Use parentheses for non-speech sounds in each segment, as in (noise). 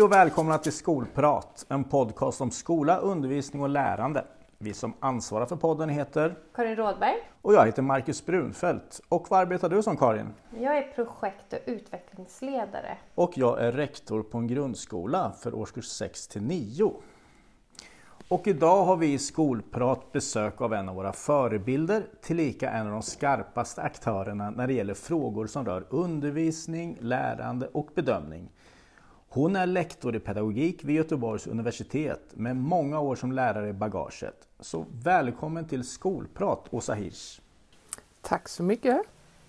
Hej och välkomna till Skolprat, en podcast om skola, undervisning och lärande. Vi som ansvarar för podden heter Karin Rådberg. och jag heter Marcus Brunfeldt. Och vad arbetar du som Karin? Jag är projekt och utvecklingsledare. Och jag är rektor på en grundskola för årskurs 6 till 9. Och idag har vi i Skolprat besök av en av våra förebilder, tillika en av de skarpaste aktörerna när det gäller frågor som rör undervisning, lärande och bedömning. Hon är lektor i pedagogik vid Göteborgs universitet med många år som lärare i bagaget. Så välkommen till Skolprat, Åsa Hirsch. Tack så mycket.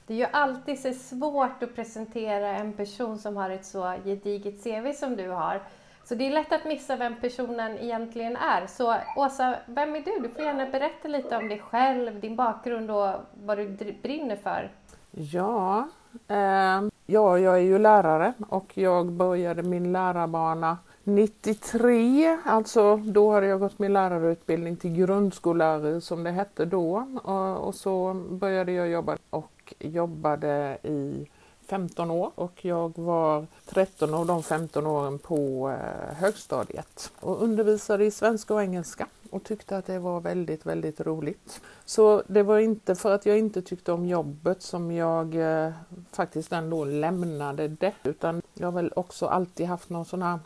Det är ju alltid så svårt att presentera en person som har ett så gediget CV som du har. Så det är lätt att missa vem personen egentligen är. Så Åsa, vem är du? Du får gärna berätta lite om dig själv, din bakgrund och vad du brinner för. Ja, eh, ja, jag är ju lärare och jag började min lärarbana 93, alltså då hade jag gått min lärarutbildning till grundskollärare som det hette då. Eh, och, så började jag jobba och jobbade i 15 år. Och jag var 13 av de 15 åren på eh, högstadiet och undervisade i svenska och engelska och tyckte att det var väldigt, väldigt roligt. Så det var inte för att jag inte tyckte om jobbet som jag eh, faktiskt ändå lämnade det utan jag har väl också alltid haft någon sån här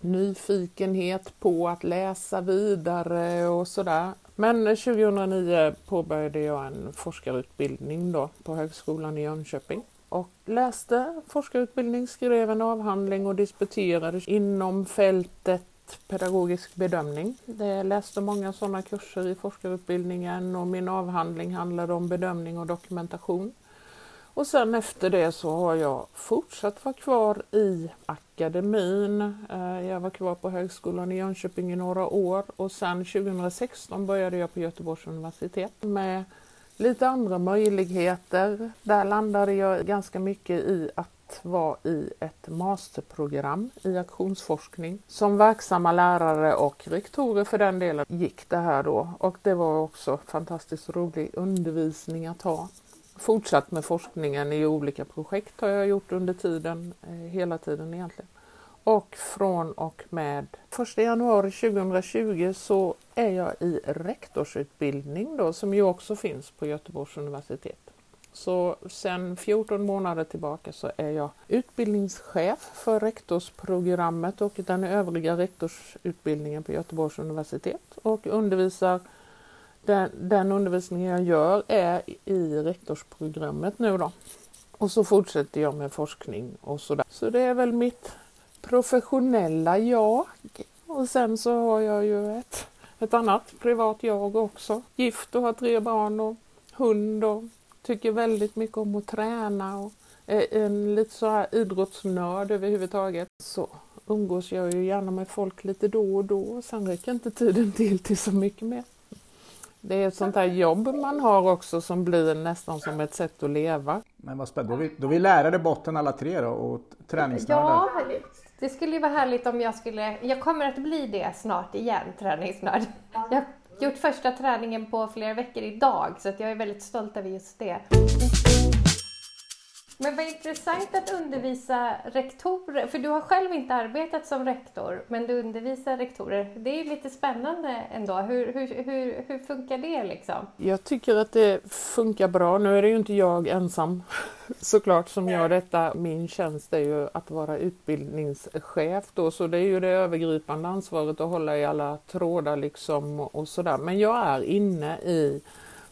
nyfikenhet på att läsa vidare och sådär. Men 2009 påbörjade jag en forskarutbildning då på Högskolan i Jönköping och läste forskarutbildning, skrev en avhandling och disputerade inom fältet pedagogisk bedömning. Jag läste många sådana kurser i forskarutbildningen och min avhandling handlade om bedömning och dokumentation. Och sen efter det så har jag fortsatt vara kvar i akademin. Eh, jag var kvar på Högskolan i Jönköping i några år och sen 2016 började jag på Göteborgs universitet med lite andra möjligheter. Där landade jag ganska mycket i att vara i ett masterprogram i aktionsforskning. Som verksamma lärare och rektorer för den delen gick det här då och det var också fantastiskt rolig undervisning att ha. Fortsatt med forskningen i olika projekt har jag gjort under tiden, eh, hela tiden egentligen. Och från och med 1 januari 2020 så är jag i rektorsutbildning då som ju också finns på Göteborgs universitet. Så sedan 14 månader tillbaka så är jag utbildningschef för rektorsprogrammet och den övriga rektorsutbildningen på Göteborgs universitet och undervisar den, den undervisningen jag gör är i rektorsprogrammet nu då. Och så fortsätter jag med forskning och sådär. Så det är väl mitt professionella jag. Och sen så har jag ju ett, ett annat privat jag också. Gift och har tre barn och hund och tycker väldigt mycket om att träna och är en lite så här idrottsnörd överhuvudtaget. Så umgås jag ju gärna med folk lite då och då. Sen räcker inte tiden till till så mycket mer. Det är ett sånt här jobb man har också som blir nästan som ett sätt att leva. Men vad spännande, då är vi, då är vi lärare botten alla tre då och träningsnördar. Ja, det skulle ju vara härligt om jag skulle... Jag kommer att bli det snart igen, träningsnörd. Jag har gjort första träningen på flera veckor idag så jag är väldigt stolt över just det. Men vad intressant att undervisa rektorer, för du har själv inte arbetat som rektor, men du undervisar rektorer. Det är ju lite spännande ändå. Hur, hur, hur, hur funkar det liksom? Jag tycker att det funkar bra. Nu är det ju inte jag ensam (laughs) såklart som gör detta. Min tjänst är ju att vara utbildningschef då, så det är ju det övergripande ansvaret att hålla i alla trådar liksom och sådär. Men jag är inne i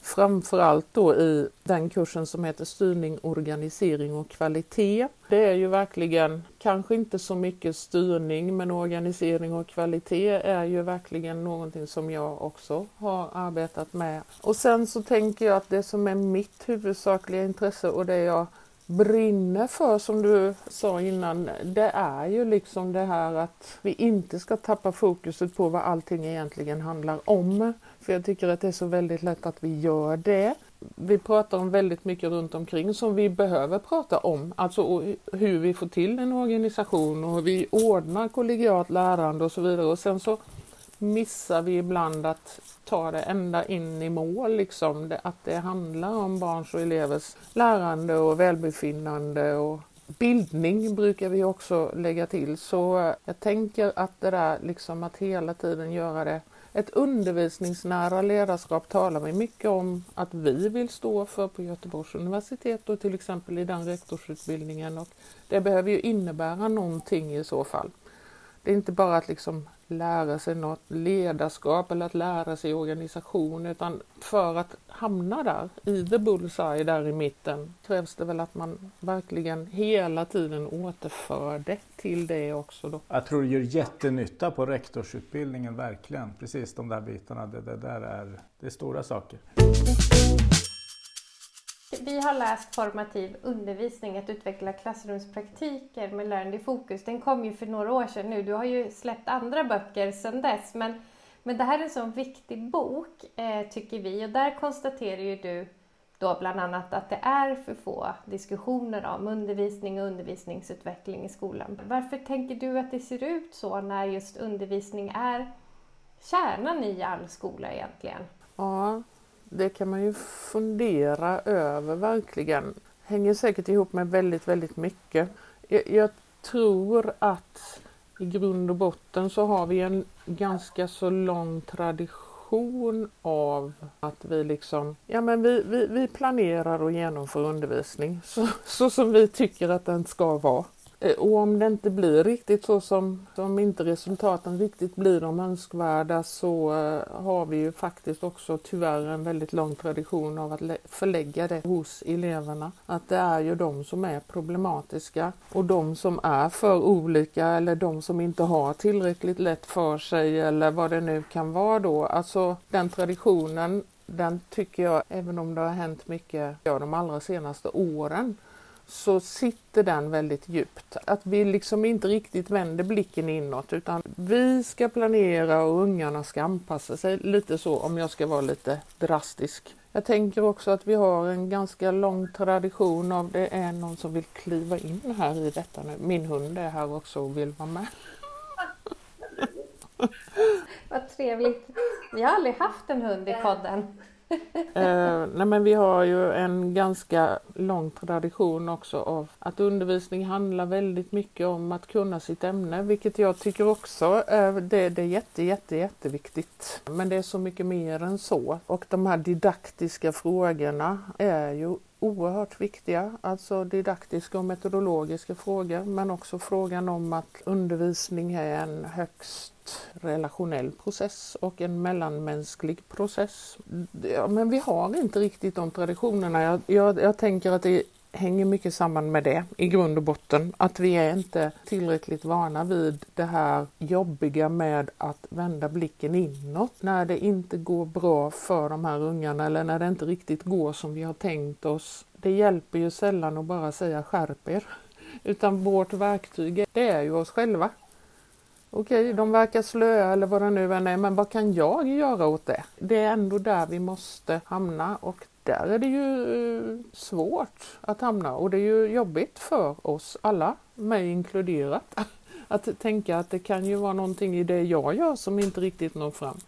framförallt då i den kursen som heter styrning, organisering och kvalitet. Det är ju verkligen kanske inte så mycket styrning men organisering och kvalitet är ju verkligen någonting som jag också har arbetat med. Och sen så tänker jag att det som är mitt huvudsakliga intresse och det jag brinner för som du sa innan, det är ju liksom det här att vi inte ska tappa fokuset på vad allting egentligen handlar om. För jag tycker att det är så väldigt lätt att vi gör det. Vi pratar om väldigt mycket runt omkring som vi behöver prata om. Alltså hur vi får till en organisation och hur vi ordnar kollegialt lärande och så vidare. Och sen så missar vi ibland att ta det ända in i mål, liksom. Det, att det handlar om barns och elevers lärande och välbefinnande och bildning brukar vi också lägga till. Så jag tänker att det där liksom att hela tiden göra det ett undervisningsnära ledarskap talar vi mycket om att vi vill stå för på Göteborgs universitet och till exempel i den rektorsutbildningen. Och det behöver ju innebära någonting i så fall. Det är inte bara att liksom lära sig något ledarskap eller att lära sig organisation utan för att hamna där i the bullseye där i mitten krävs det väl att man verkligen hela tiden återför det till det också. Då. Jag tror det gör jättenytta på rektorsutbildningen, verkligen. Precis de där bitarna, det, det där är, det är stora saker. Vi har läst formativ undervisning, att utveckla klassrumspraktiker med lärande i fokus. Den kom ju för några år sedan nu. Du har ju släppt andra böcker sedan dess. Men, men det här är en sån viktig bok, eh, tycker vi. Och där konstaterar ju du då bland annat att det är för få diskussioner om undervisning och undervisningsutveckling i skolan. Varför tänker du att det ser ut så när just undervisning är kärnan i all skola egentligen? Ja, det kan man ju fundera över verkligen. Hänger säkert ihop med väldigt, väldigt mycket. Jag, jag tror att i grund och botten så har vi en ganska så lång tradition av att vi liksom, ja men vi, vi, vi planerar och genomför undervisning så, så som vi tycker att den ska vara. Eh, och om det inte blir riktigt så som, om inte resultaten riktigt blir de önskvärda så eh, har vi ju faktiskt också tyvärr en väldigt lång tradition av att förlägga det hos eleverna. Att det är ju de som är problematiska och de som är för olika eller de som inte har tillräckligt lätt för sig eller vad det nu kan vara då. Alltså den traditionen den tycker jag, även om det har hänt mycket ja, de allra senaste åren, så sitter den väldigt djupt. Att vi liksom inte riktigt vänder blicken inåt utan vi ska planera och ungarna ska anpassa sig lite så om jag ska vara lite drastisk. Jag tänker också att vi har en ganska lång tradition av det är någon som vill kliva in här i detta nu. Min hund är här också och vill vara med. Vad trevligt. Vi har aldrig haft en hund i podden (laughs) eh, nej men vi har ju en ganska lång tradition också av att undervisning handlar väldigt mycket om att kunna sitt ämne, vilket jag tycker också eh, det, det är jätte, jätte, jätteviktigt. Men det är så mycket mer än så. Och de här didaktiska frågorna är ju oerhört viktiga, alltså didaktiska och metodologiska frågor, men också frågan om att undervisning är en högst relationell process och en mellanmänsklig process. Ja, men vi har inte riktigt de traditionerna. Jag, jag, jag tänker att det hänger mycket samman med det i grund och botten. Att vi är inte tillräckligt vana vid det här jobbiga med att vända blicken inåt när det inte går bra för de här ungarna eller när det inte riktigt går som vi har tänkt oss. Det hjälper ju sällan att bara säga skärp er. Utan vårt verktyg, det är ju oss själva. Okej, de verkar slöa eller vad det nu än är, men vad kan jag göra åt det? Det är ändå där vi måste hamna och där är det ju eh, svårt att hamna och det är ju jobbigt för oss alla, mig inkluderat, (laughs) att tänka att det kan ju vara någonting i det jag gör som inte riktigt når fram.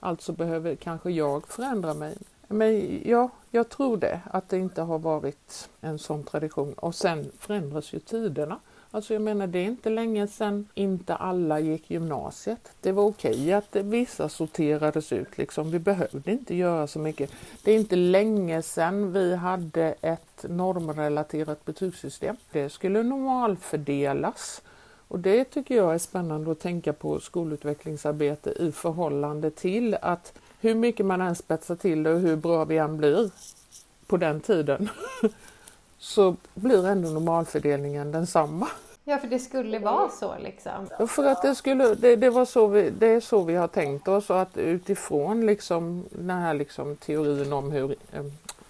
Alltså behöver kanske jag förändra mig. Men ja, jag tror det, att det inte har varit en sån tradition. Och sen förändras ju tiderna. Alltså jag menar det är inte länge sedan inte alla gick gymnasiet. Det var okej att vissa sorterades ut liksom. Vi behövde inte göra så mycket. Det är inte länge sedan vi hade ett normrelaterat betygssystem. Det skulle normalfördelas. Och det tycker jag är spännande att tänka på skolutvecklingsarbete i förhållande till att hur mycket man än spetsar till det och hur bra vi än blir på den tiden (laughs) så blir ändå normalfördelningen densamma. Ja, för det skulle vara så liksom. För att det skulle, det, det, var så vi, det är så vi har tänkt oss och att utifrån liksom den här liksom teorin om hur eh,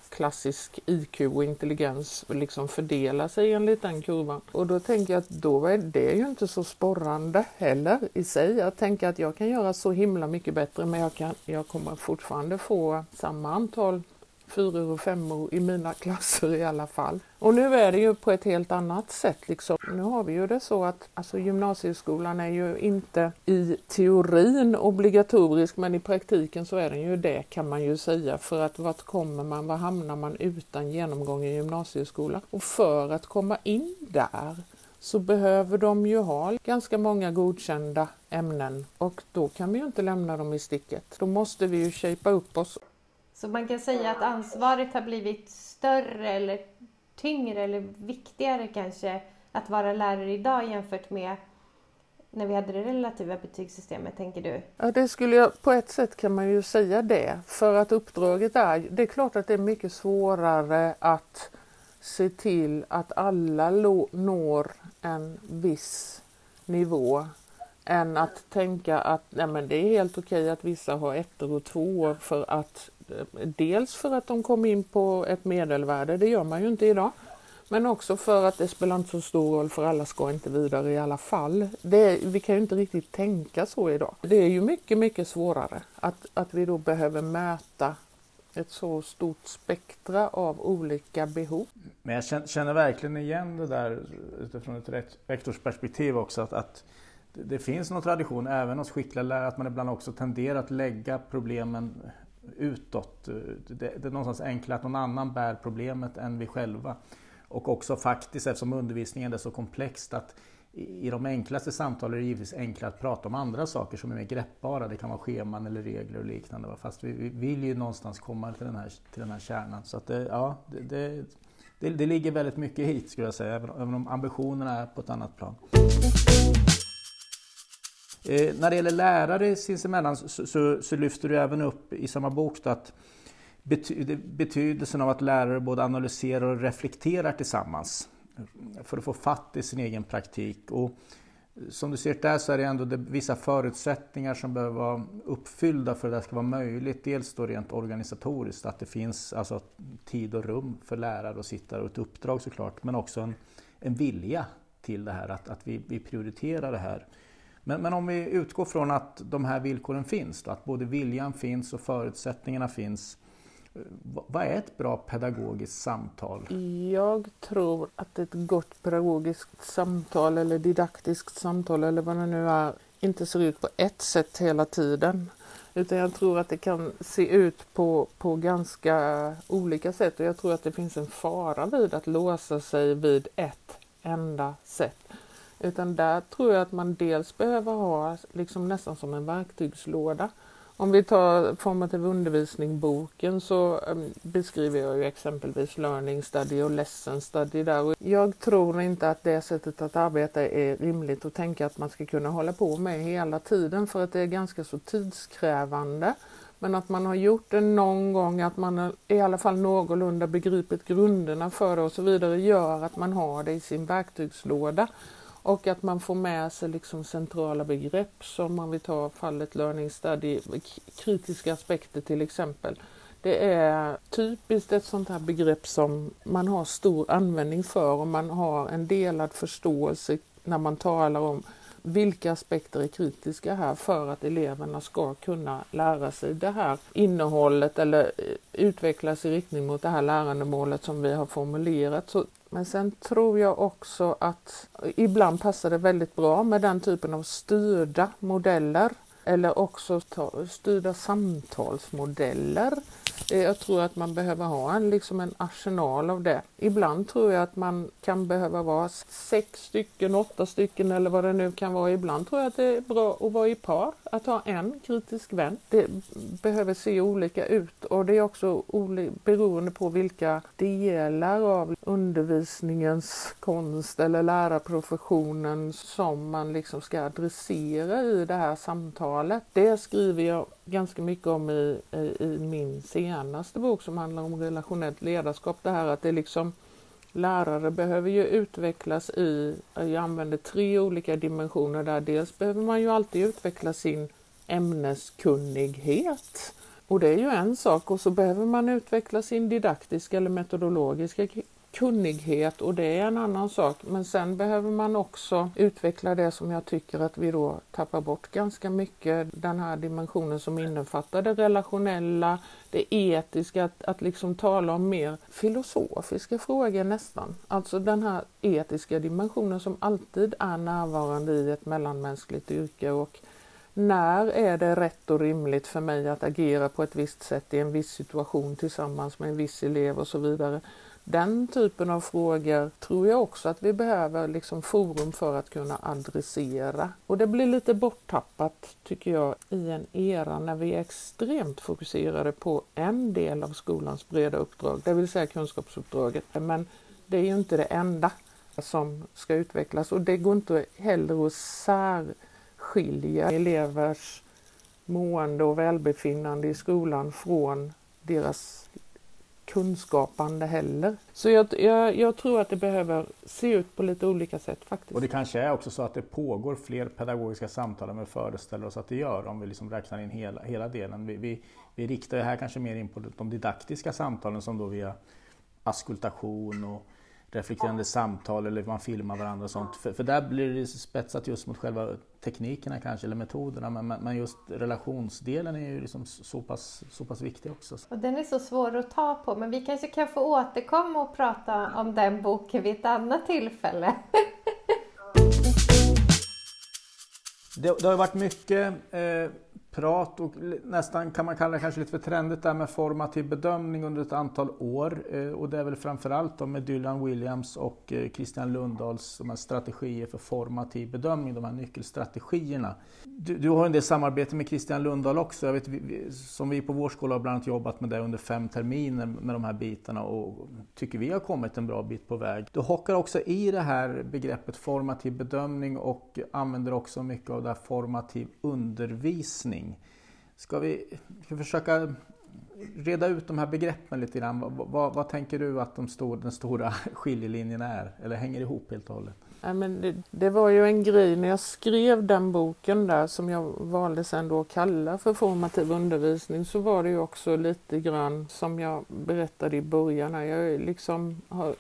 klassisk IQ och intelligens liksom fördelar sig enligt den kurvan. Och då tänker jag att då är det ju inte så sporrande heller i sig. Jag tänker att jag kan göra så himla mycket bättre men jag, kan, jag kommer fortfarande få samma antal fyror och femmor i mina (laughs) klasser i alla fall. Och nu är det ju på ett helt annat sätt. Liksom. Nu har vi ju det så att alltså, gymnasieskolan är ju inte i teorin obligatorisk men i praktiken så är den ju det kan man ju säga. För att vart kommer man, var hamnar man utan genomgång i gymnasieskolan? Och för att komma in där så behöver de ju ha ganska många godkända ämnen och då kan vi ju inte lämna dem i sticket. Då måste vi ju shapea upp oss. Så man kan säga att ansvaret har blivit större eller tyngre eller viktigare kanske att vara lärare idag jämfört med när vi hade det relativa betygssystemet, tänker du? Ja, det skulle jag, på ett sätt kan man ju säga det. För att uppdraget är, det är klart att det är mycket svårare att se till att alla når en viss nivå än att tänka att nej men det är helt okej att vissa har ettor och tvåor för att dels för att de kom in på ett medelvärde, det gör man ju inte idag. Men också för att det spelar inte så stor roll för alla ska inte vidare i alla fall. Det, vi kan ju inte riktigt tänka så idag. Det är ju mycket, mycket svårare att, att vi då behöver möta ett så stort spektra av olika behov. Men jag känner verkligen igen det där utifrån ett rektorsperspektiv också att, att det finns någon tradition även hos skickliga lärare att man ibland också tenderar att lägga problemen utåt. Eh, det, det är någonstans enklare att någon annan bär problemet än vi själva. Och också faktiskt eftersom undervisningen är så komplext att i de enklaste samtal är det givetvis enklare att prata om andra saker som är mer greppbara. Det kan vara scheman eller regler och liknande. Fast vi, vill ju någonstans komma till den här, till den här kärnan. Så att det, ja, det, det, det ligger väldigt mycket hit skulle jag säga, även om ambitionerna är på ett annat plan. Eh, när det gäller lärare sinsemellan så, så, så, lyfter du även upp i samma bok att bety, betydelsen av att lärare både analyserar och reflekterar tillsammans för att få fatt i sin egen praktik. Och som du ser där så är det ändå vissa förutsättningar som behöver vara uppfyllda för att det ska vara möjligt. Dels då rent organisatoriskt, att det finns alltså tid och rum för lärare att sitta och ett uppdrag såklart, men också en, en vilja till det här, att, att vi, vi prioriterar det här. Men, men, om vi utgår från att de här villkoren finns, då, att både viljan finns och förutsättningarna finns, eh, vad är ett bra pedagogiskt samtal? Jag tror att ett gott pedagogiskt samtal eller didaktiskt samtal eller vad det nu är inte ser ut på ett sätt hela tiden. Utan jag tror att det kan se ut på, på ganska olika sätt och jag tror att det finns en fara vid att låsa sig vid ett enda sätt. Utan där tror jag att man dels behöver ha liksom nästan som en verktygslåda om vi tar formativ undervisning-boken så ehm, beskriver jag ju exempelvis learning study och lesson study där. Och jag tror inte att det sättet att arbeta är rimligt att tänka att man ska kunna hålla på med hela tiden för att det är ganska så tidskrävande. Men att man har gjort det någon gång, att man i alla fall någorlunda begripit grunderna för det och så vidare gör att man har det i sin verktygslåda. Och att man får med sig liksom centrala begrepp som man vill ta fallet learning study, kritiska aspekter till exempel. Det är typiskt ett sånt här begrepp som man har stor användning för och man har en delad förståelse när man talar om vilka aspekter är kritiska här för att eleverna ska kunna lära sig det här innehållet eller eh, utvecklas i riktning mot det här lärandemålet som vi har formulerat. Så men sen tror jag också att ibland passar det väldigt bra med den typen av styrda modeller eller också styrda samtalsmodeller eh, jag tror att man behöver ha en, liksom en arsenal av det. Ibland tror jag att man kan behöva vara sex stycken, åtta stycken eller vad det nu kan vara. Ibland tror jag att det är bra att vara i par, att ha en kritisk vän. Det behöver se olika ut och det är också beroende på vilka delar av undervisningens konst eller lärarprofessionen som man liksom ska adressera i det här samtalet. Det skriver jag ganska mycket om i, i, i, min senaste bok som handlar om relationellt ledarskap. Det här att det liksom lärare behöver ju utvecklas i, jag använder tre olika dimensioner där. Dels behöver man ju alltid utveckla sin ämneskunnighet. Och det är ju en sak och så behöver man utveckla sin didaktiska eller metodologiska kunnighet och det är en annan sak. Men sen behöver man också utveckla det som jag tycker att vi då tappar bort ganska mycket. Den här dimensionen som innefattar det relationella, det etiska, att, att liksom tala om mer filosofiska frågor nästan. Alltså den här etiska dimensionen som alltid är närvarande i ett mellanmänskligt yrke och när är det rätt och rimligt för mig att agera på ett visst sätt i en viss situation tillsammans med en viss elev och så vidare. Den typen av frågor tror jag också att vi behöver liksom forum för att kunna adressera. Och det blir lite borttappat tycker jag i en era när vi är extremt fokuserade på en del av skolans breda uppdrag, det vill säga kunskapsuppdraget. Men det är ju inte det enda som ska utvecklas och det går inte heller att särskilja elevers mående och välbefinnande i skolan från deras kunskapande heller. Så jag, jag, jag, tror att det behöver se ut på lite olika sätt faktiskt. Och det kanske är också så att det pågår fler pedagogiska samtal än vi föreställer oss att det gör om vi liksom räknar in hela, hela delen. Vi, vi, vi riktar det här kanske mer in på de didaktiska samtalen som då via askultation och reflekterande samtal eller man filmar varandra och sånt. För, för där blir det spetsat just mot själva teknikerna kanske, eller metoderna. Men, men just relationsdelen är ju liksom så, pass, så pass viktig också. Och den är så svår att ta på, men vi kanske kan få återkomma och prata om den boken vid ett annat tillfälle. (laughs) det, det har varit mycket eh, prat och nästan kan man kalla det kanske lite för trendigt där med formativ bedömning under ett antal år. Eh, och det är väl framförallt då med Dylan Williams och eh, Christian Lundahls de här strategier för formativ bedömning, de här nyckelstrategierna. Du, du har en del samarbete med Christian Lundahl också. Jag vet, vi, som vi på vår skola har bland annat jobbat med det under fem terminer med de här bitarna och tycker vi har kommit en bra bit på väg. Du hockar också i det här begreppet formativ bedömning och använder också mycket av det här formativ undervisning någonting. Ska vi, ska vi försöka reda ut de här begreppen lite grann? Vad, vad, vad tänker du att de stor, den stora skiljelinjen är? Eller hänger ihop helt och hållet? Ja, men det, det, var ju en grej när jag skrev den boken där som jag valde sen då att kalla för formativ undervisning så var det ju också lite grann som jag berättade i början. här, jag liksom har,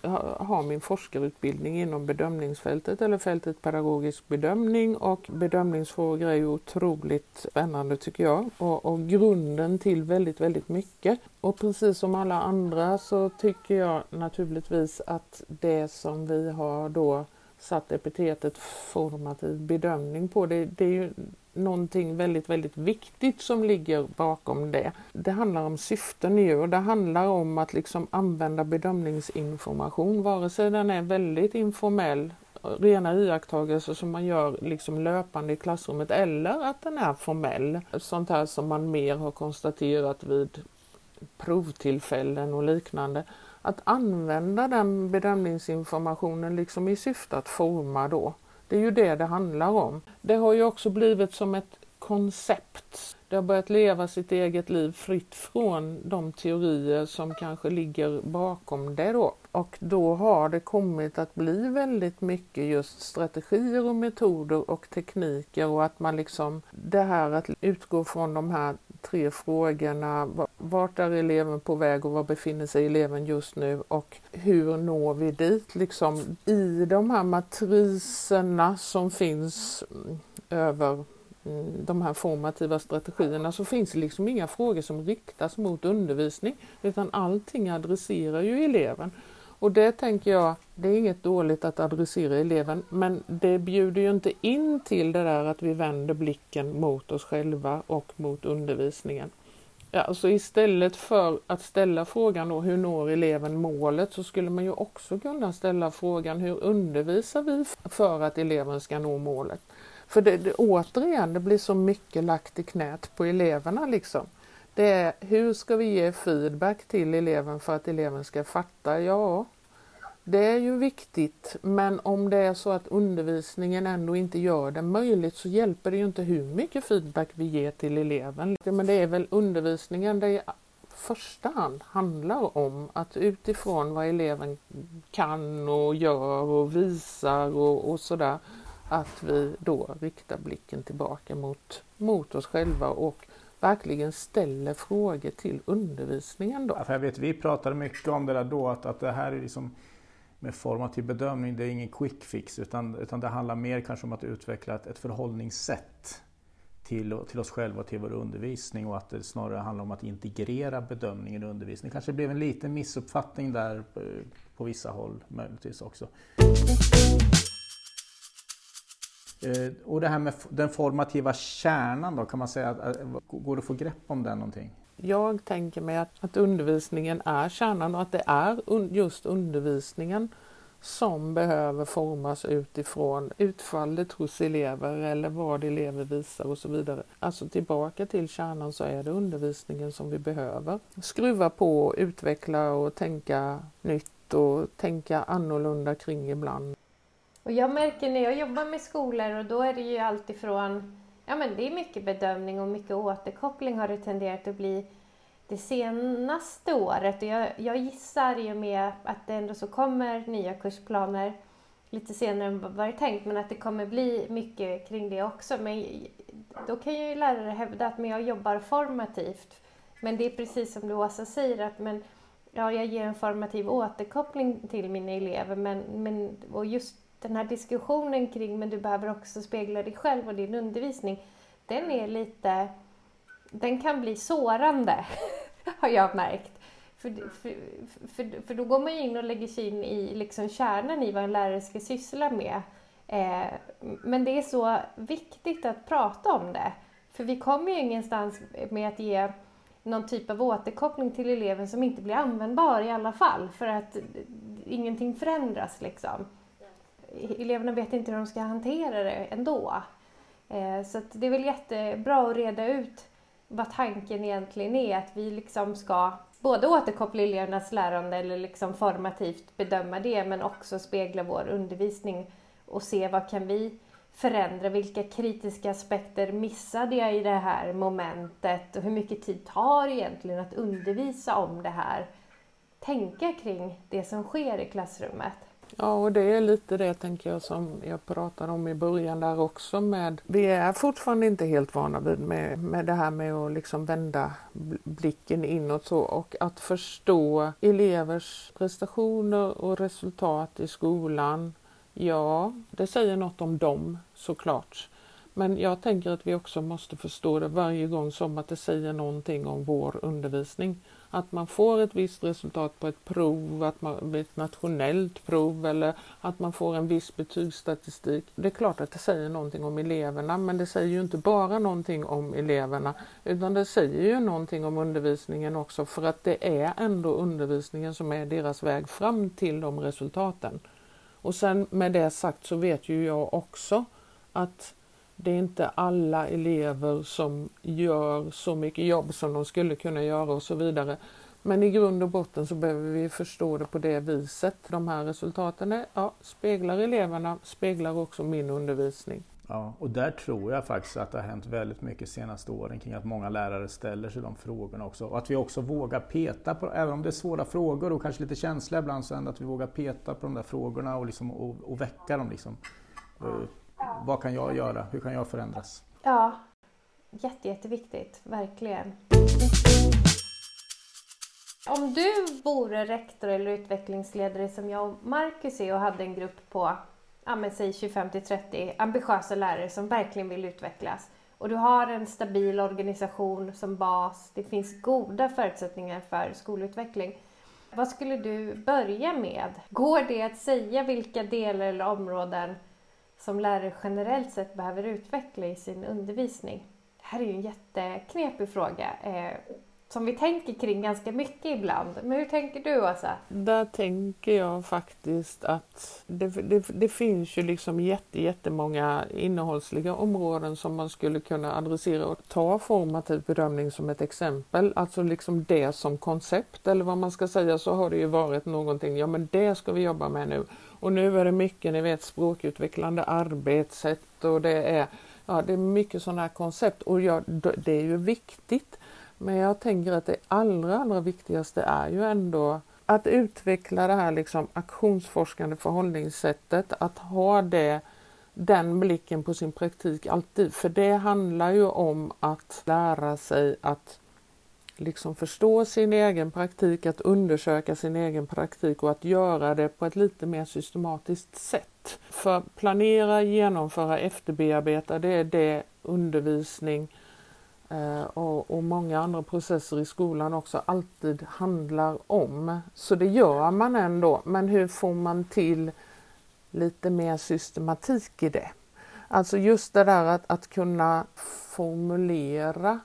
har min forskarutbildning inom bedömningsfältet eller fältet pedagogisk bedömning och bedömningsfrågor är ju otroligt spännande tycker jag och, och grunden till väldigt, väldigt mycket. Och precis som alla andra så tycker jag naturligtvis att det som vi har då satt epitetet formativ bedömning på. Det, det är ju någonting väldigt, väldigt viktigt som ligger bakom det. Det handlar om syften ju och det handlar om att liksom använda bedömningsinformation, vare sig den är väldigt informell rena iakttagelser som man gör liksom löpande i klassrummet eller att den är formell. Sånt här som man mer har konstaterat vid provtillfällen och liknande att använda den bedömningsinformationen liksom i syfte att forma då. Det är ju det det handlar om. Det har ju också blivit som ett koncept. Det har börjat leva sitt eget liv fritt från de teorier som kanske ligger bakom det då. Och då har det kommit att bli väldigt mycket just strategier och metoder och tekniker och att man liksom det här att utgå från de här tre frågorna. Vart är eleven på väg och var befinner sig eleven just nu och hur når vi dit? Liksom, I de här matriserna som finns mm, över mm, de här formativa strategierna så finns det liksom inga frågor som riktas mot undervisning utan allting adresserar ju eleven. Och det tänker jag, det är inget dåligt att adressera eleven men det bjuder ju inte in till det där att vi vänder blicken mot oss själva och mot undervisningen. Ja, alltså istället för att ställa frågan då, hur når eleven målet så skulle man ju också kunna ställa frågan hur undervisar vi för att eleven ska nå målet? För det, det, återigen, det blir så mycket lagt i knät på eleverna liksom. Det är hur ska vi ge feedback till eleven för att eleven ska fatta? Ja, det är ju viktigt, men om det är så att undervisningen ändå inte gör det möjligt så hjälper det ju inte hur mycket feedback vi ger till eleven. Men det är väl undervisningen det i första hand handlar om att utifrån vad eleven kan och gör och visar och, och sådär att vi då riktar blicken tillbaka mot, mot oss själva och verkligen ställer frågor till undervisningen. Då. Jag vet, vi pratade mycket om det där då, att, att det här är liksom med formativ typ bedömning, det är ingen quick fix utan, utan det handlar mer kanske om att utveckla ett, ett förhållningssätt till, till oss själva och till vår undervisning och att det snarare handlar om att integrera bedömningen i undervisningen. Det kanske blev en liten missuppfattning där på, på vissa håll möjligtvis också. Eh, och det här med den formativa kärnan då, kan man säga, eh, går det att få grepp om den någonting? Jag tänker mig att, att undervisningen är kärnan och att det är un, just undervisningen som behöver formas utifrån utfallet hos elever eller vad elever visar och så vidare. Alltså tillbaka till kärnan så är det undervisningen som vi behöver skruva på, utveckla och tänka nytt och tänka annorlunda kring ibland. Och jag märker när jag jobbar med skolor och då är det ju alltifrån, ja men det är mycket bedömning och mycket återkoppling har det tenderat att bli det senaste året. Och jag, jag gissar i och med att det ändå så kommer nya kursplaner lite senare än vad det tänkt, men att det kommer bli mycket kring det också. Men då kan ju lärare hävda att men jag jobbar formativt. Men det är precis som du Åsa säger, att men, ja, jag ger en formativ återkoppling till mina elever. Men, men, och just den här diskussionen kring men du behöver också spegla dig själv och din undervisning, den är lite den kan bli sårande, (laughs) har jag märkt. För, för, för, för, då går man in och lägger sig in i liksom kärnan i vad en lärare ska syssla med. Eh, men det är så viktigt att prata om det. För vi kommer ju ingenstans med att ge någon typ av återkoppling till eleven som inte blir användbar i alla fall. För att ingenting förändras liksom. Eleverna vet inte hur de ska hantera det ändå. Eh, så det är väl jättebra att reda ut vad tanken egentligen är. Att vi liksom ska både återkoppla elevernas lärande eller liksom formativt bedöma det men också spegla vår undervisning och se vad kan vi förändra, vilka kritiska aspekter missade jag i det här momentet och hur mycket tid tar det egentligen att undervisa om det här? Tänka kring det som sker i klassrummet. Ja, och det är lite det tänker jag som jag pratade om i början där också med. Vi är fortfarande inte helt vana vid med, med det här med att liksom vända blicken inåt så och att förstå elevers prestationer och resultat i skolan. Ja, det säger något om dem såklart. Men jag tänker att vi också måste förstå det varje gång som att det säger någonting om vår undervisning att man får ett visst resultat på ett prov, att man, ett nationellt prov eller att man får en viss betygsstatistik. Det är klart att det säger någonting om eleverna men det säger ju inte bara någonting om eleverna utan det säger ju någonting om undervisningen också för att det är ändå undervisningen som är deras väg fram till de resultaten. Och sen med det sagt så vet ju jag också att det är inte alla elever som gör så mycket jobb som de skulle kunna göra och så vidare. Men i grund och botten så behöver vi förstå det på det viset. De här resultaten är, ja, speglar eleverna, speglar också min undervisning. Ja, och där tror jag faktiskt att det har hänt väldigt mycket de senaste åren kring att många lärare ställer sig de frågorna också. Och att vi också vågar peta på, även om det är svåra frågor och kanske lite känsliga ibland, så ändå att vi vågar peta på de där frågorna och, liksom, och, och väcka dem. Liksom. Eh, vad kan jag göra? Hur kan jag förändras? Ja, Jätte, jätteviktigt, verkligen. Om du vore rektor eller utvecklingsledare som jag och Marcus är och hade en grupp på ja, men säg 25 till 30 ambitiösa lärare som verkligen vill utvecklas och du har en stabil organisation som bas, det finns goda förutsättningar för skolutveckling. Vad skulle du börja med? Går det att säga vilka delar eller områden som lärare generellt sett behöver utveckla i sin undervisning? Det här är ju en jätteknepig fråga eh, som vi tänker kring ganska mycket ibland. Men hur tänker du Åsa? Där tänker jag faktiskt att det, det, det finns ju liksom jätte, jättemånga innehållsliga områden som man skulle kunna adressera och ta formativ bedömning som ett exempel. Alltså liksom det som koncept eller vad man ska säga så har det ju varit någonting, ja men det ska vi jobba med nu. Och nu är det mycket, ni vet, språkutvecklande arbetssätt och det är, ja, det är mycket sådana här koncept och ja, det är ju viktigt. Men jag tänker att det allra, allra viktigaste är ju ändå att utveckla det här liksom aktionsforskande förhållningssättet, att ha det, den blicken på sin praktik alltid. För det handlar ju om att lära sig att liksom förstå sin egen praktik, att undersöka sin egen praktik och att göra det på ett lite mer systematiskt sätt. För planera, genomföra, efterbearbeta, det är det undervisning Eh, och, och, många andra processer i skolan också alltid handlar om. Så det gör man ändå, men hur får man till lite mer systematik i det? Alltså just det där att, att kunna formulera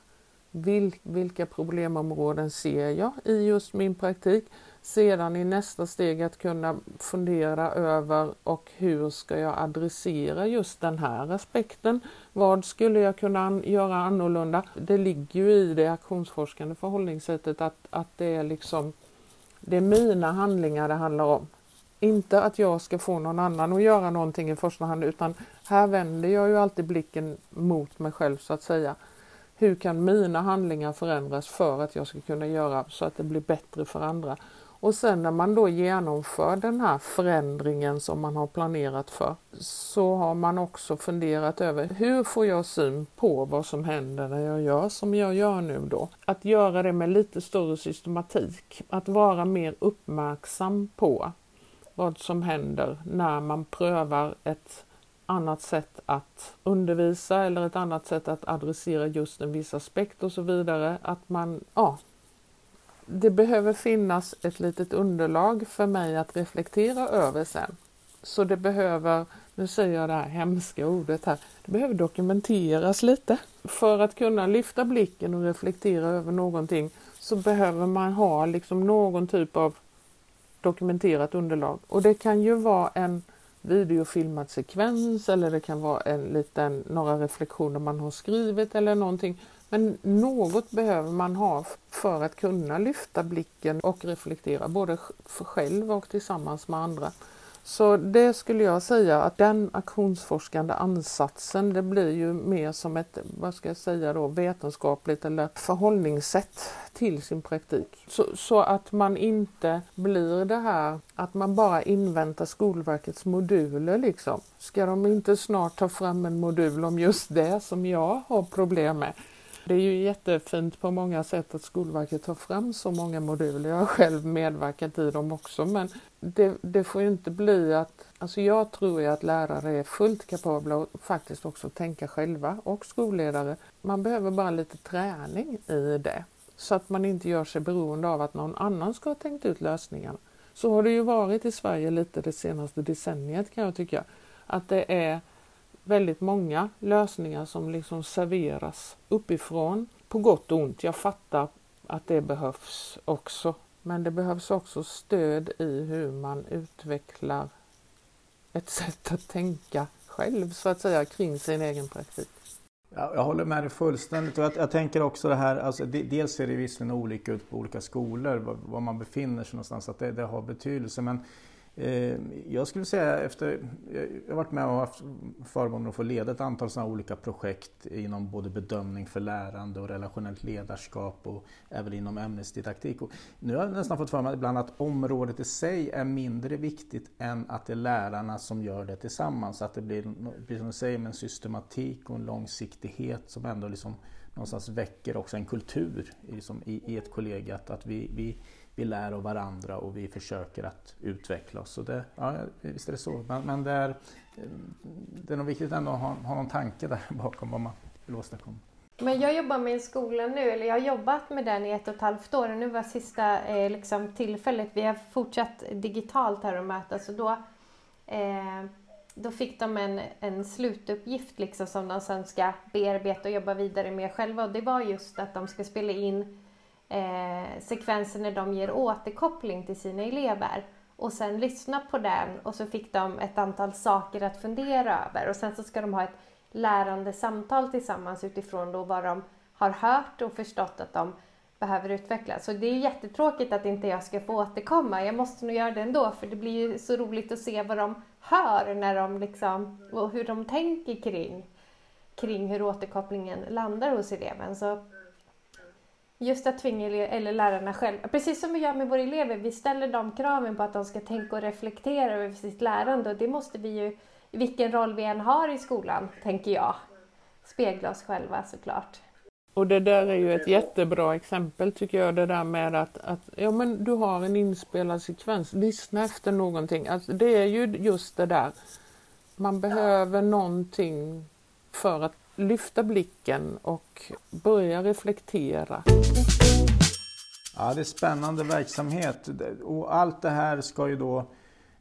vil, vilka problemområden ser jag i just min praktik? Sedan i nästa steg att kunna fundera över och hur ska jag adressera just den här aspekten? Vad skulle jag kunna göra annorlunda? Det ligger ju i det aktionsforskande förhållningssättet att, att det är liksom det är mina handlingar det handlar om. Inte att jag ska få någon annan att göra någonting i första hand utan här vänder jag ju alltid blicken mot mig själv så att säga. Hur kan mina handlingar förändras för att jag ska kunna göra så att det blir bättre för andra? Och sen när man då genomför den här förändringen som man har planerat för så har man också funderat över hur får jag syn på vad som händer när jag gör som jag gör nu då? Att göra det med lite större systematik, att vara mer uppmärksam på vad som händer när man prövar ett annat sätt att undervisa eller ett annat sätt att adressera just en viss aspekt och så vidare. Att man, ja, det behöver finnas ett litet underlag för mig att reflektera över sen. Så det behöver, nu säger jag det här hemska ordet här, det behöver dokumenteras lite. För att kunna lyfta blicken och reflektera över någonting så behöver man ha liksom någon typ av dokumenterat underlag. Och det kan ju vara en videofilmad sekvens eller det kan vara en liten, några reflektioner man har skrivit eller någonting. Men något behöver man ha för att kunna lyfta blicken och reflektera både för själv och tillsammans med andra. Så det skulle jag säga att den aktionsforskande ansatsen det blir ju mer som ett, vad ska jag säga då, vetenskapligt eller förhållningssätt till sin praktik. Så, så att man inte blir det här att man bara inväntar Skolverkets moduler liksom. Ska de inte snart ta fram en modul om just det som jag har problem med? Det är ju jättefint på många sätt att Skolverket tar fram så många moduler. Jag har själv medverkat i dem också men det, det får ju inte bli att, alltså jag tror ju att lärare är fullt kapabla och faktiskt också tänka själva och skolledare. Man behöver bara lite träning i det så att man inte gör sig beroende av att någon annan ska ha tänkt ut lösningarna. Så har det ju varit i Sverige lite det senaste decenniet kan jag tycka. Att det är väldigt många lösningar som liksom serveras uppifrån på gott och ont. Jag fattar att det behövs också. Men det behövs också stöd i hur man utvecklar ett (laughs) sätt att tänka själv så att säga kring sin egen praktik. Jag håller med dig fullständigt. Och jag, jag tänker också det här, alltså, dels ser det visserligen olika ut på olika skolor, var, var man befinner sig någonstans, att det, det har betydelse. Men Eh, jag skulle säga efter, jag har varit med och haft förmånen att få leda ett antal sådana olika projekt inom både bedömning för lärande och relationellt ledarskap och även inom ämnesdidaktik. Och nu har jag nästan fått för mig ibland att området i sig är mindre viktigt än att det är lärarna som gör det tillsammans. Att det blir, precis som du säger, med en systematik och en långsiktighet som ändå liksom någonstans väcker också en kultur liksom, i, i ett kollega. Att, att vi, vi vi lär av varandra och vi försöker att utveckla oss. Så det, ja, visst är det så. Men, men det, är, det är nog viktigt ändå att ha, ha någon tanke där (laughs) bakom vad man vill åstadkomma. Men jag jobbar med en skola nu, eller jag har jobbat med den i ett och ett halvt år och nu var sista eh, liksom, tillfället. Vi har fortsatt digitalt här och mötas och då, eh, då fick de en, en slutuppgift liksom, som de sen ska bearbeta och jobba vidare med själva och det var just att de ska spela in eh, sekvenser när de ger återkoppling till sina elever och sen lyssna på den och så fick de ett antal saker att fundera över och sen så ska de ha ett lärande samtal tillsammans utifrån då vad de har hört och förstått att de behöver utveckla. Så det är jättetråkigt att inte jag ska få återkomma. Jag måste nog göra det ändå för det blir ju så roligt att se vad de hör när de liksom, och hur de tänker kring, kring hur återkopplingen landar hos eleven. Så Just att tvinga eller lärarna själva, precis som vi gör med våra elever, vi ställer de kraven på att de ska tänka och reflektera över sitt lärande och det måste vi ju, vilken roll vi än har i skolan, tänker jag, spegla oss själva såklart. Och det där är ju ett jättebra exempel tycker jag, det där med att, att ja, men du har en inspelad sekvens, lyssna efter någonting. Alltså, det är ju just det där, man behöver någonting för att lyfta blicken och börja reflektera. Ja, det är spännande verksamhet och allt det här ska ju då,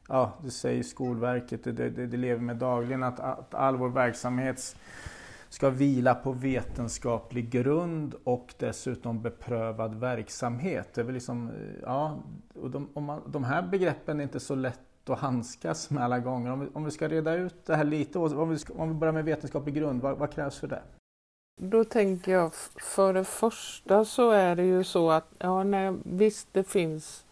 ja det säger Skolverket, det, det, det lever med dagligen, att, att all vår verksamhet ska vila på vetenskaplig grund och dessutom beprövad verksamhet. Det är väl liksom, ja, och de, om man, de här begreppen är inte så lätt att handskas med alla gånger. Om vi, om vi ska reda ut det här lite, om vi, ska, om vi börjar med vetenskaplig grund, vad, vad krävs för det? Då tänker jag, för det första så är det ju så att, ja nej, visst det finns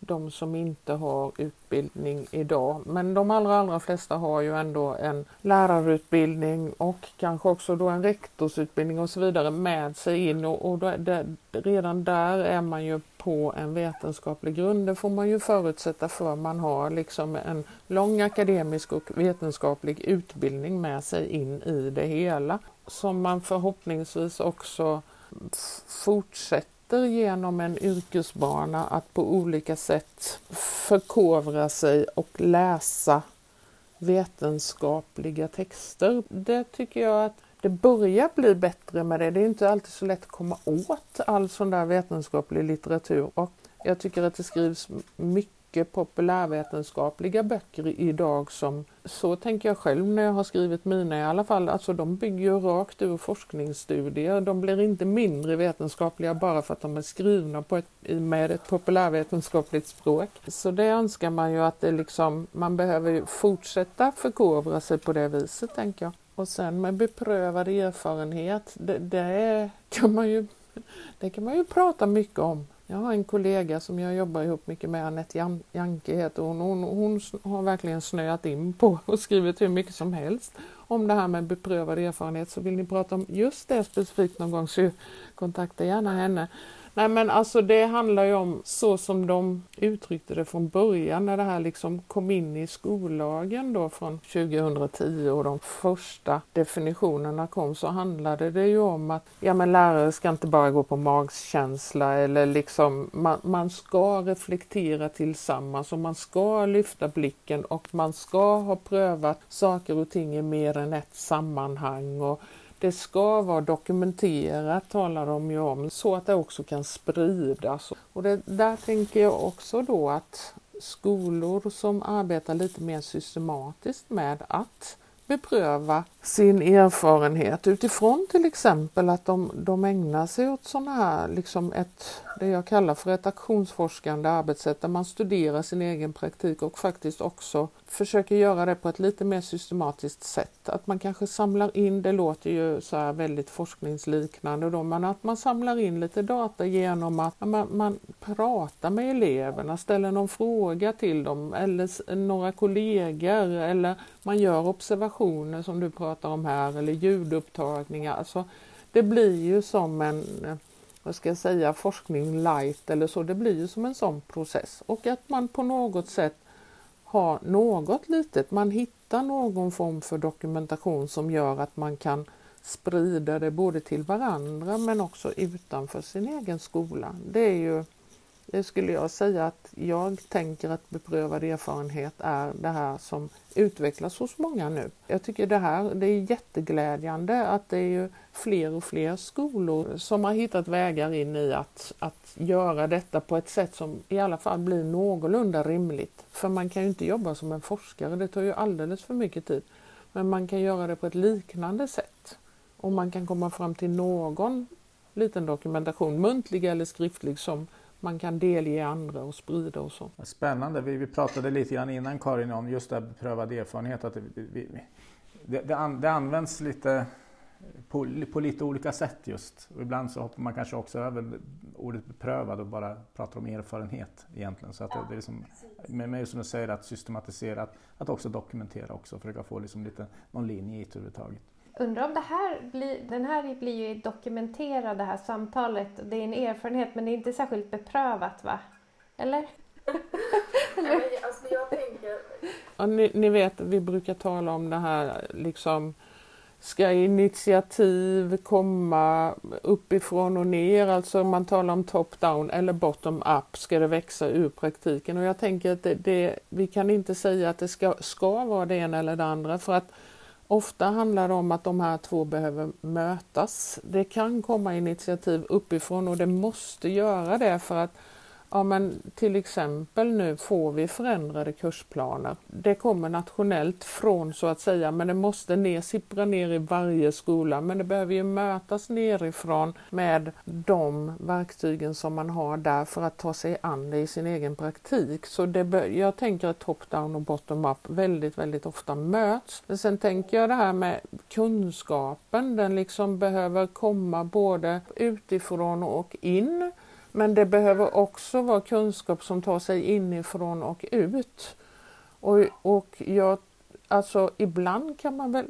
de som inte har utbildning idag. Men de allra, allra flesta har ju ändå en lärarutbildning och kanske också då en rektorsutbildning och så vidare med sig in och, och då, det, redan där är man ju på en vetenskaplig grund. Det får man ju förutsätta för man har liksom en lång akademisk och vetenskaplig utbildning med sig in i det hela som man förhoppningsvis också fortsätter genom en yrkesbana att på olika sätt förkovra sig och läsa vetenskapliga texter. Det tycker jag att det börjar bli bättre med det. Det är inte alltid så lätt att komma åt all sån där vetenskaplig litteratur och jag tycker att det skrivs mycket mycket populärvetenskapliga böcker idag som, så tänker jag själv när jag har skrivit mina i alla fall, alltså de bygger ju rakt ur forskningsstudier. De blir inte mindre vetenskapliga bara för att de är skrivna på ett, med ett populärvetenskapligt språk. Så det önskar man ju att det liksom, man behöver fortsätta förkovra sig på det viset tänker jag. Och sen med beprövad erfarenhet, det, det kan man ju det kan man ju prata mycket om. Jag har en kollega som jag jobbar ihop mycket med, Anette Janke heter hon. hon. Hon har verkligen snöat in på (laughs) och skrivit hur mycket som helst om det här med beprövad erfarenhet. Så vill ni prata om just det specifikt någon gång så kontakta gärna henne. Nej men alltså det handlar ju om så som de uttryckte det från början när det här liksom kom in i skollagen då från 2010 och de första definitionerna kom så handlade det ju om att ja men lärare ska inte bara gå på magkänsla eller liksom man, man ska reflektera tillsammans och man ska lyfta blicken och man ska ha prövat saker och ting i mer än ett sammanhang och det ska vara dokumenterat talar de ju om så att det också kan spridas. Och det, där tänker jag också då att skolor som arbetar lite mer systematiskt med att bepröva sin erfarenhet utifrån till exempel att de, de ägnar sig åt sådana här, liksom ett, det jag kallar för ett aktionsforskande arbetssätt där man studerar sin egen praktik och faktiskt också försöker göra det på ett lite mer systematiskt sätt. Att man kanske samlar in, det låter ju så här väldigt forskningsliknande då, men att man samlar in lite data genom att man, man pratar med eleverna, ställer någon fråga till dem eller några kollegor eller man gör observationer som du pratar om här eller ljudupptagningar. Alltså, det blir ju som en vad ska jag säga, forskning light eller så. Det blir ju som en sån process och att man på något sätt har något litet, man hittar någon form för dokumentation som gör att man kan sprida det både till varandra men också utanför sin egen skola. Det är ju, nu skulle jag säga att jag tänker att beprövad erfarenhet är det här som utvecklas hos många nu. Jag tycker det här det är jätteglädjande att det är ju fler och fler skolor som har hittat vägar in i att, att göra detta på ett sätt som i alla fall blir någorlunda rimligt. För man kan ju inte jobba som en forskare, det tar ju alldeles för mycket tid. Men man kan göra det på ett liknande sätt. Och man kan komma fram till någon liten dokumentation, muntlig eller skriftlig, som man kan delge andra och sprida och så. Spännande. Vi, vi pratade lite grann innan Karin om just det här beprövad erfarenhet. Att det, vi, det, det, an, det används lite på, på, lite olika sätt just. Och ibland så hoppar man kanske också över ordet beprövad och bara pratar om erfarenhet egentligen. Så att det, det är liksom, men just som du säger att systematisera, att, att också dokumentera också, försöka få liksom lite, någon linje i det överhuvudtaget. Undrar om det här blir, den här blir ju dokumenterad det här samtalet. Det är en erfarenhet men det är inte särskilt beprövat va? Eller? (laughs) Eller? alltså jag tänker... Ja, ni, ni vet, vi brukar tala om det här liksom Ska initiativ komma uppifrån och ner, alltså man talar om top-down eller bottom-up, ska det växa ur praktiken? Och jag tänker att det, det, vi kan inte säga att det ska, ska vara det ena eller det andra för att ofta handlar det om att de här två behöver mötas. Det kan komma initiativ uppifrån och det måste göra det för att Ja men till exempel nu får vi förändrade kursplaner. Det kommer nationellt från så att säga men det måste ner, sippra ner i varje skola men det behöver ju mötas nerifrån med de verktygen som man har där för att ta sig an det i sin egen praktik. Så det jag tänker att top-down och bottom-up väldigt, väldigt ofta möts. Men sen tänker jag det här med kunskapen, den liksom behöver komma både utifrån och in. Men det behöver också vara kunskap som tar sig inifrån och ut. Och, och jag, alltså ibland kan man väl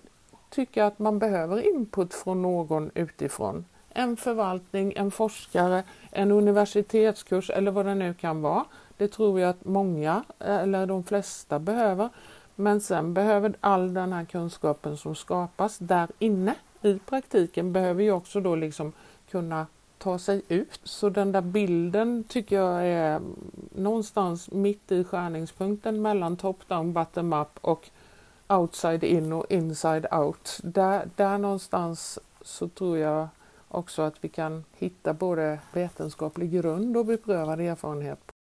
tycka att man behöver input från någon utifrån. En förvaltning, en forskare, en universitetskurs eller vad det nu kan vara. Det tror jag att många, eh, eller de flesta, behöver. Men sen behöver all den här kunskapen som skapas där inne i praktiken behöver ju också då liksom kunna ta sig ut. Så den där bilden tycker jag är någonstans mitt i skärningspunkten mellan top-down, bottom-up och outside in och inside out. Där, där någonstans så tror jag också att vi kan hitta både vetenskaplig grund och beprövad erfarenhet.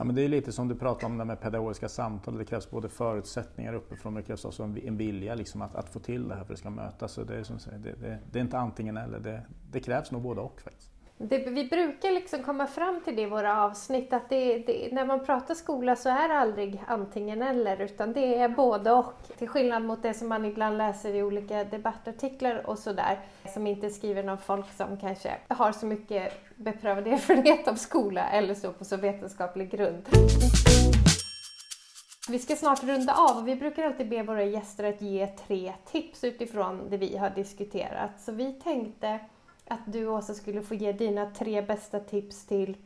Ja, men det är lite som du pratar om det med pedagogiska samtal. Det krävs både förutsättningar uppifrån men det krävs också en vilja liksom att, att få till det här för att det ska mötas. Så det, är som det, det, det är inte antingen eller, det, det krävs nog både och. faktiskt. Det, vi brukar liksom komma fram till det i våra avsnitt att det, det, när man pratar skola så är det aldrig antingen eller utan det är både och. Till skillnad mot det som man ibland läser i olika debattartiklar och sådär som inte är skriven av folk som kanske har så mycket beprövad erfarenhet av skola eller så på så vetenskaplig grund. Vi ska snart runda av och vi brukar alltid be våra gäster att ge tre tips utifrån det vi har diskuterat. Så vi tänkte att du Åsa skulle få ge dina tre bästa tips till,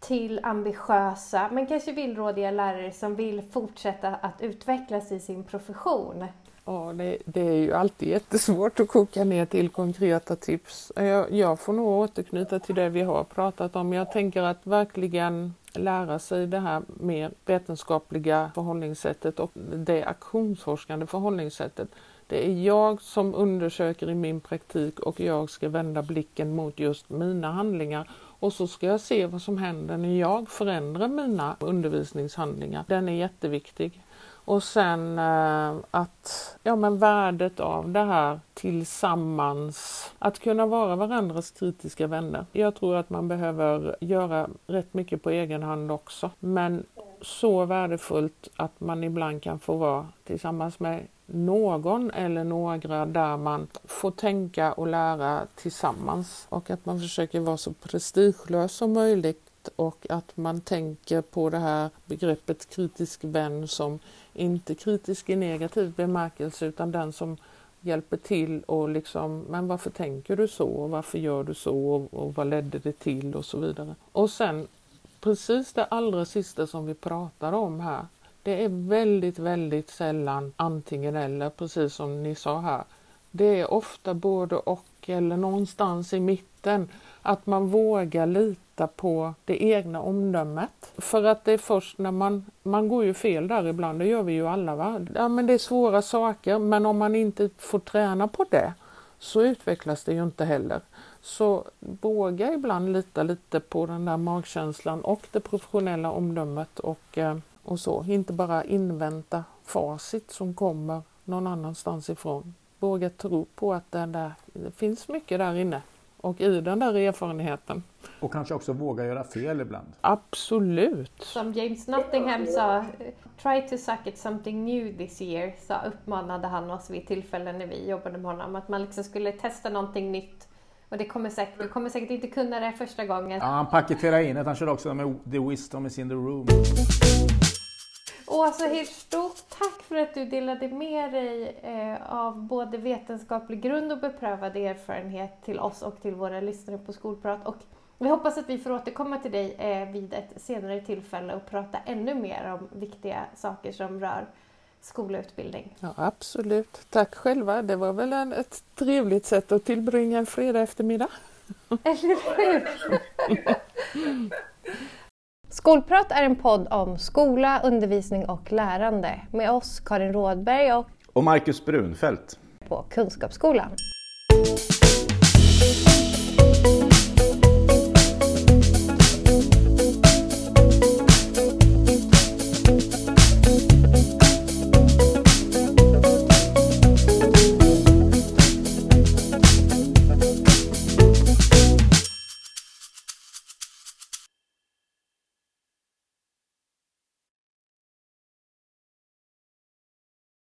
till ambitiösa men kanske villrådiga lärare som vill fortsätta att utvecklas i sin profession. Ja, det, det, är ju alltid jättesvårt att koka ner till konkreta tips. Jag, jag får nog återknyta till det vi har pratat om. Jag tänker att verkligen lära sig det här mer vetenskapliga förhållningssättet och det aktionsforskande förhållningssättet. Det är jag som undersöker i min praktik och jag ska vända blicken mot just mina handlingar och så ska jag se vad som händer när jag förändrar mina undervisningshandlingar. Den är jätteviktig. Och sen eh, att, ja men värdet av det här tillsammans, att kunna vara varandras kritiska vänner. Jag tror att man behöver göra rätt mycket på egen hand också. Men så värdefullt att man ibland kan få vara tillsammans med någon eller några där man får tänka och lära tillsammans. Och att man försöker vara så prestigelös som möjligt och att man tänker på det här begreppet kritisk vän som inte kritisk i negativ bemärkelse utan den som hjälper till och liksom, men varför tänker du så? Och varför gör du så? Och, och vad ledde det till? och så vidare. Och sen precis det allra sista som vi pratar om här, det är väldigt, väldigt sällan antingen eller, precis som ni sa här. Det är ofta både och eller någonstans i mitten. Att man vågar lita på det egna omdömet. För att det är först när man, man går ju fel där ibland, det gör vi ju alla va. Ja men det är svåra saker men om man inte får träna på det så utvecklas det ju inte heller. Så våga ibland lita lite på den där magkänslan och det professionella omdömet och eh, och så. Inte bara invänta facit som kommer någon annanstans ifrån. Våga tro på att det, där, det finns mycket där inne och i den där erfarenheten. Och kanske också våga göra fel ibland. Absolut. Som James Nottingham sa, try to suck at something new this year, så uppmanade han oss vid tillfällen när vi jobbade med honom, att man liksom skulle testa någonting nytt. Och det kommer säkert, du kommer säkert inte kunna det första gången. Ja, han paketerar in det, han kör också med The wisdom is in the room. Åsa Hirsch, stort tack för att du delade med dig eh, av både vetenskaplig grund och beprövad erfarenhet till oss och till våra lyssnare på Skolprat. Och vi hoppas att vi får återkomma till dig eh, vid ett senare tillfälle och prata ännu mer om viktiga saker som rör skola och utbildning. Ja, absolut. Tack själva. Det var väl en, ett trevligt sätt att tillbringa en fredag eftermiddag. Eller hur? Skolprat är en podd om skola, undervisning och lärande med oss Karin Rådberg och Och Marcus Brunfeldt. på Kunskapsskolan.